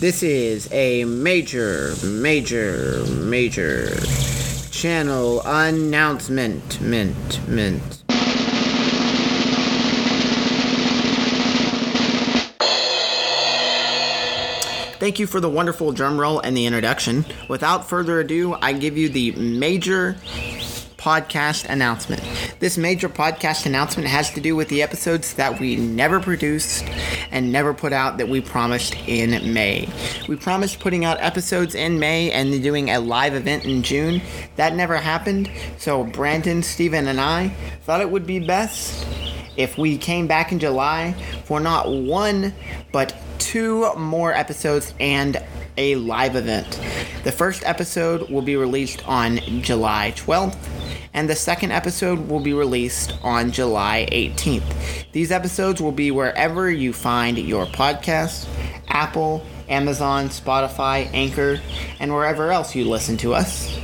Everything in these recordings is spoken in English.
This is a major, major, major channel announcement. Mint, mint. Thank you for the wonderful drum roll and the introduction. Without further ado, I give you the major podcast announcement. This major podcast announcement has to do with the episodes that we never produced and never put out that we promised in May. We promised putting out episodes in May and doing a live event in June. That never happened, so Brandon, Steven, and I thought it would be best if we came back in July for not one, but two more episodes and a live event. The first episode will be released on July 12th, and the second episode will be released on July 18th. These episodes will be wherever you find your podcast Apple, Amazon, Spotify, Anchor, and wherever else you listen to us.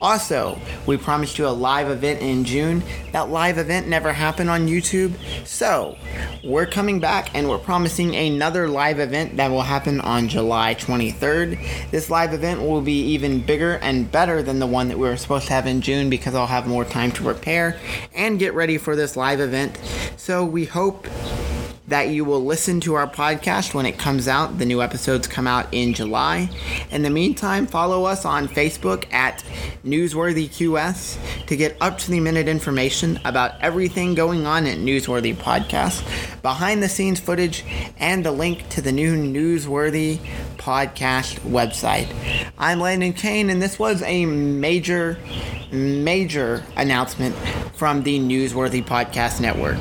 Also, we promised you a live event in June. That live event never happened on YouTube. So, we're coming back and we're promising another live event that will happen on July 23rd. This live event will be even bigger and better than the one that we were supposed to have in June because I'll have more time to prepare and get ready for this live event. So, we hope that you will listen to our podcast when it comes out. The new episodes come out in July. In the meantime, follow us on Facebook at Newsworthy QS to get up to the minute information about everything going on at Newsworthy Podcast, behind the scenes footage, and the link to the new Newsworthy Podcast website. I'm Landon Kane, and this was a major, major announcement from the Newsworthy Podcast Network.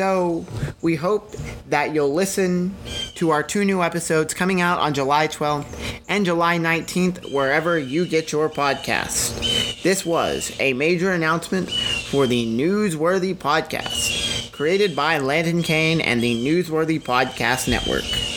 So we hope that you'll listen to our two new episodes coming out on July 12th and July 19th, wherever you get your podcast. This was a major announcement for the Newsworthy Podcast, created by Landon Kane and the Newsworthy Podcast Network.